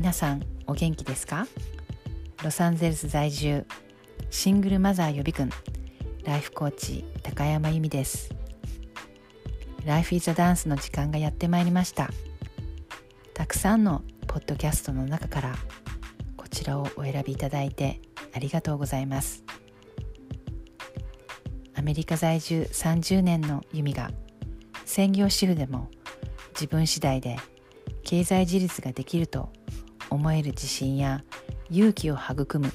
皆さんお元気ですか？ロサンゼルス在住シングルマザー予備軍ライフコーチ高山由美です。ライフイズダンスの時間がやってまいりました。たくさんのポッドキャストの中からこちらをお選びいただいてありがとうございます。アメリカ在住30年の由美が専業主婦でも自分次第で経済自立ができると思える自信や勇気を育む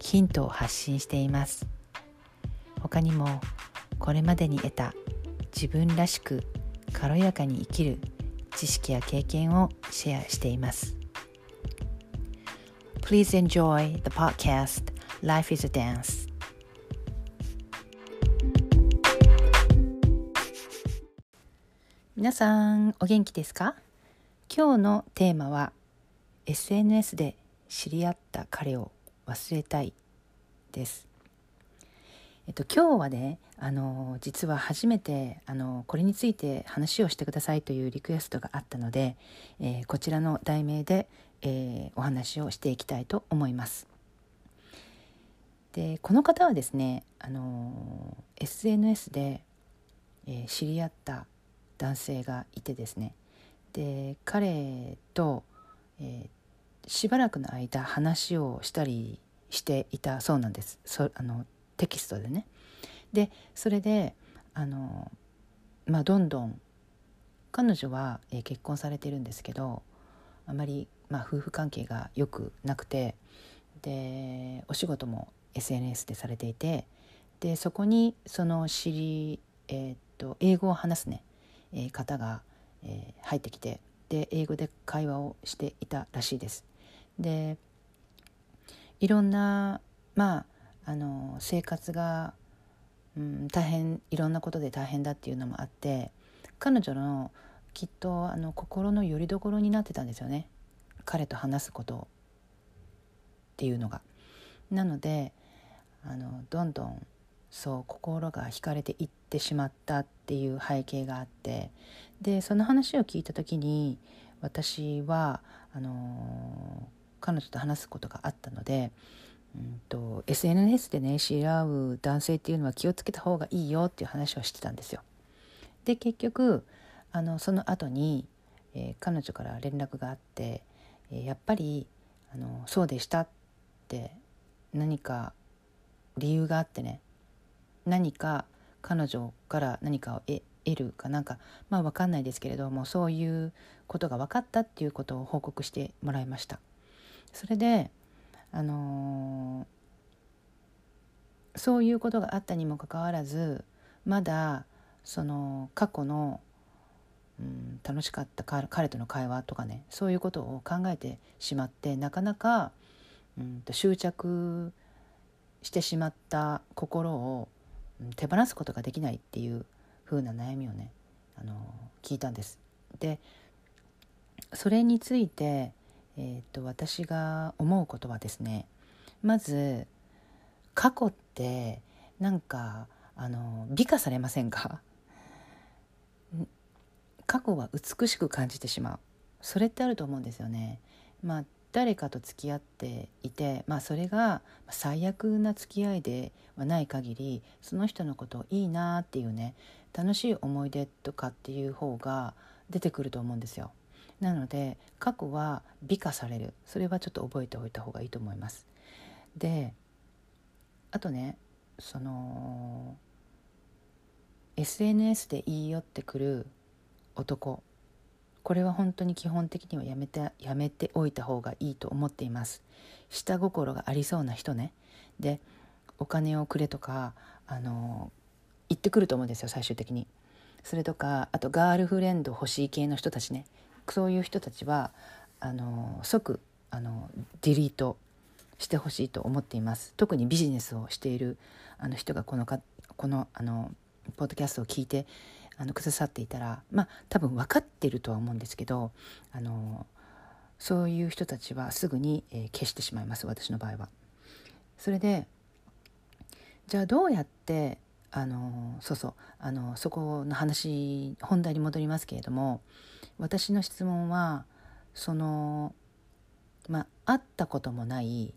ヒントを発信しています。他にもこれまでに得た自分らしく軽やかに生きる知識や経験をシェアしています。Please enjoy the podcast Life is a Dance. 皆さんお元気ですか今日のテーマは SNS で知り合った彼を忘れたいです。えっと、今日はねあの実は初めてあのこれについて話をしてくださいというリクエストがあったので、えー、こちらの題名で、えー、お話をしていきたいと思います。でこの方はですねあの SNS で、えー、知り合った男性がいてですねで彼と、えー、しばらくの間話をしたりしていたそうなんですそあのテキストでね。でそれであの、まあ、どんどん彼女は、えー、結婚されてるんですけどあまり、まあ、夫婦関係が良くなくてでお仕事も SNS でされていてでそこにその知り、えー、っと英語を話すね、えー、方がえー、入ってきてで英語で会話をしていたらしいです。でいろんなまああの生活が、うん、大変いろんなことで大変だっていうのもあって彼女のきっとあの心の拠り所になってたんですよね彼と話すことっていうのが。なのであのどんどんそう心が惹かれていってしまったっていう背景があってでその話を聞いた時に私はあの彼女と話すことがあったので、うんと、SNS でね知り合う男性っていうのは気をつけた方がいいよっていう話をしてたんですよ。で結局あのその後に、えー、彼女から連絡があって、えー、やっぱりあのそうでしたって何か理由があってね何か彼女から何かを得るかなんかまあ分かんないですけれどもそういうことが分かったっていうことを報告してもらいました。それであのー、そういうことがあったにもかかわらずまだその過去の、うん、楽しかった彼との会話とかねそういうことを考えてしまってなかなか、うん、と執着してしまった心を手放すことができないっていう風な悩みをねあの聞いたんです。でそれについて、えーと、私が思うことはですねまず過去ってなんかあの美化されませんか？過去は美しく感じてしまうそれってあると思うんですよね。まあ誰かと付き合っていて、まあ、それが最悪な付き合いではない限りその人のことをいいなっていうね楽しい思い出とかっていう方が出てくると思うんですよ。なので過去は美化される。それはちょっと覚えておいた方がいいと思います。であとねその SNS で言い寄ってくる男。これは本当に基本的にはやめてやめておいた方がいいと思っています。下心がありそうな人ね。でお金をくれとかあの言ってくると思うんですよ最終的に。それとかあとガールフレンド欲しい系の人たちね。そういう人たちはあの即あのディリートしてほしいと思っています特にビジネスをしているあの人がこのかこのあのポッドキャストを聞いてあのくださっていたらまあ多分分かってるとは思うんですけどあのそういう人たちはすぐに、えー、消してしまいます私の場合は。それでじゃあどうやってあのそうそうあのそこの話本題に戻りますけれども私の質問はそのまあ会ったこともない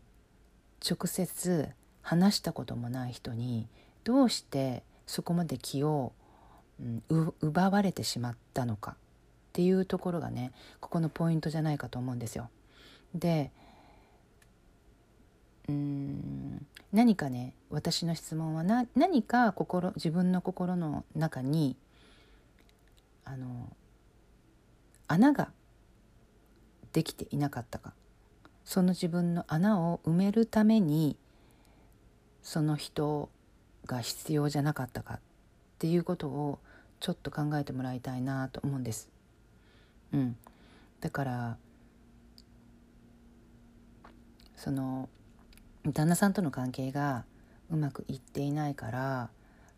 直接話したこともない人にどうしてそこまで気を、うん、奪われてしまったのかっていうところがねここのポイントじゃないかと思うんですよ。でうん何かね私の質問はな何か心自分の心の中にあの穴ができていなかったか。その自分の穴を埋めるためにその人が必要じゃなかったか。っていうことをちょっと考えてもらいたいなと思うんです。うん、だからその旦那さんとの関係がうまくいっていないから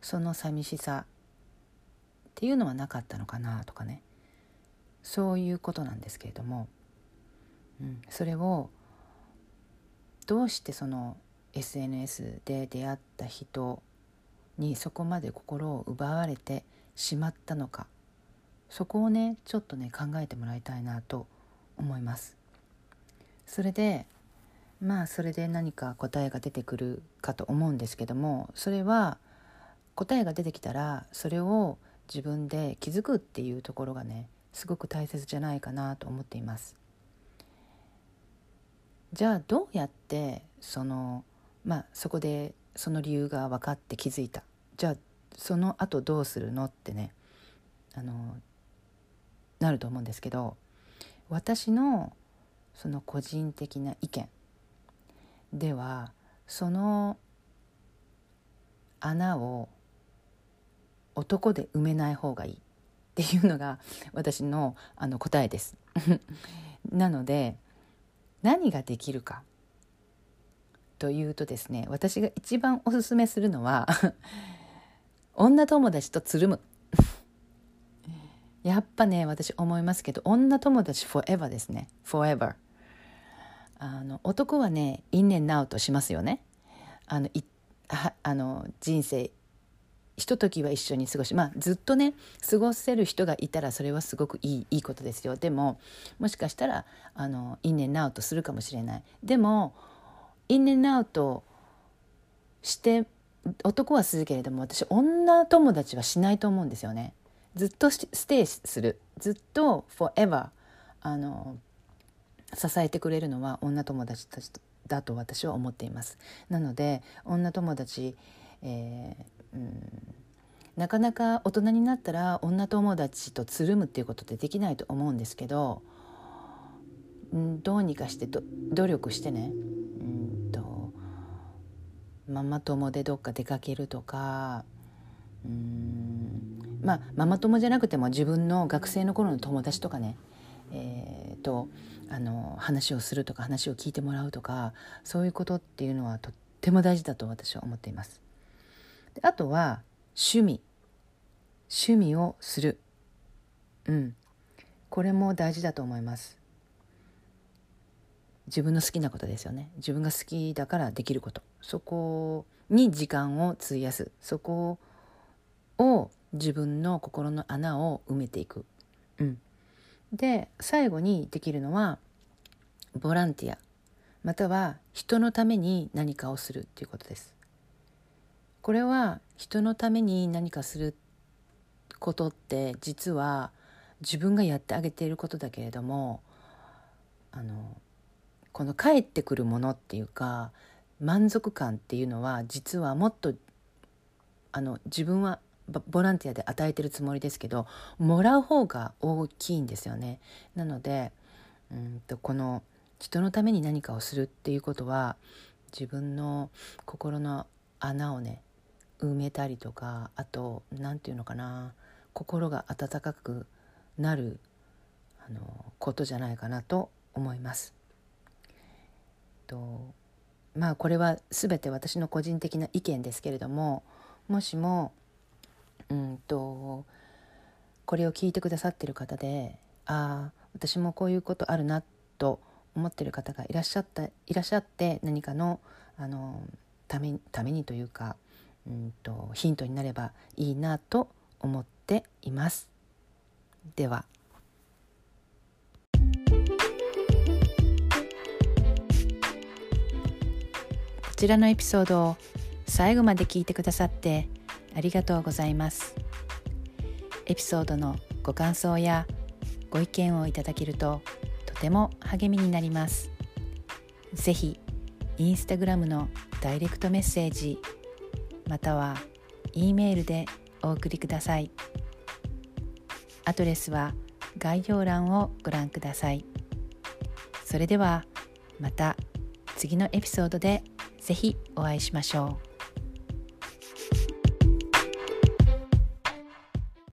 その寂しさっていうのはなかったのかなとかね。そういうことなんですけれども、うん、それをどうしてその SNS で出会った人にそこまで心を奪われてしまったのか。そこをねちょっとね考えてもらいたいなと思います。それでまあそれで何か答えが出てくるかと思うんですけどもそれは答えが出てきたらそれを自分で気づくっていうところがねすごく大切じゃないかなと思っています。じゃあどうやってそのまあそこでその理由が分かって気づいたじゃあその後どうするのってねあのなると思うんですけど私のその個人的な意見ではその穴を男で埋めない方がいいっていうのが私のあの答えです。なので何ができるかというとですね私が一番おすすめするのは 女友達とつるむ。やっぱね私思いますけど女友達 forever ですね。forever あの男はね因縁なうとしますよね。あのいああの人生ひとときは一緒に過ごしまあずっとね過ごせる人がいたらそれはすごくいいいいことですよ。でももしかしたらあの因縁なうとするかもしれない。でも因縁なうとして男はするけれども私女友達はしないと思うんですよね。ずっとステイする。ずっと forever あの支えてくれるのは女友達たちだと私は思っています。なので女友達、えー、うんなかなか大人になったら女友達とつるむっていうことってできないと思うんですけど、うん、どうにかして努力してね。ママ友でどっか出かけるとかうんまあママ友じゃなくても自分の学生の頃の友達とかね、えー、とあの話をするとか話を聞いてもらうとかそういうことっていうのはとっても大事だと私は思っています。であとは趣味。趣味をする。うん。これも大事だと思います。自分の好きなことですよね。自分が好きだからできること。そこに時間を費やす。そこを自分の心の穴を埋めていく、うん、で最後にできるのはボランティア。または人のために何かをするっていうことです。これは人のために何かすることって実は自分がやってあげていることだけれどもあのこの帰ってくるものっていうか満足感っていうのは実はもっとあの自分はボランティアで与えてるつもりですけどもらう方が大きいんですよね。なのでうんとこの人のために何かをするっていうことは自分の心の穴をね埋めたりとかあと何て言うのかな心が温かくなるあのことじゃないかなと思います。とまあこれは全て私の個人的な意見ですけれどももしもうんとこれを聞いてくださってる方でああ私もこういうことあるなと思ってる方がいらっしゃったいらっしゃって何かのあのためためにというかうんとヒントになればいいなと思っています。ではこちらのエピソードを最後まで聞いてくださってありがとうございます。エピソードのご感想やご意見をいただけるととても励みになります。ぜひインスタグラムのダイレクトメッセージまたは E メールでお送りください。アドレスは概要欄をご覧ください。それではまた次のエピソードでぜひお会いしましょう。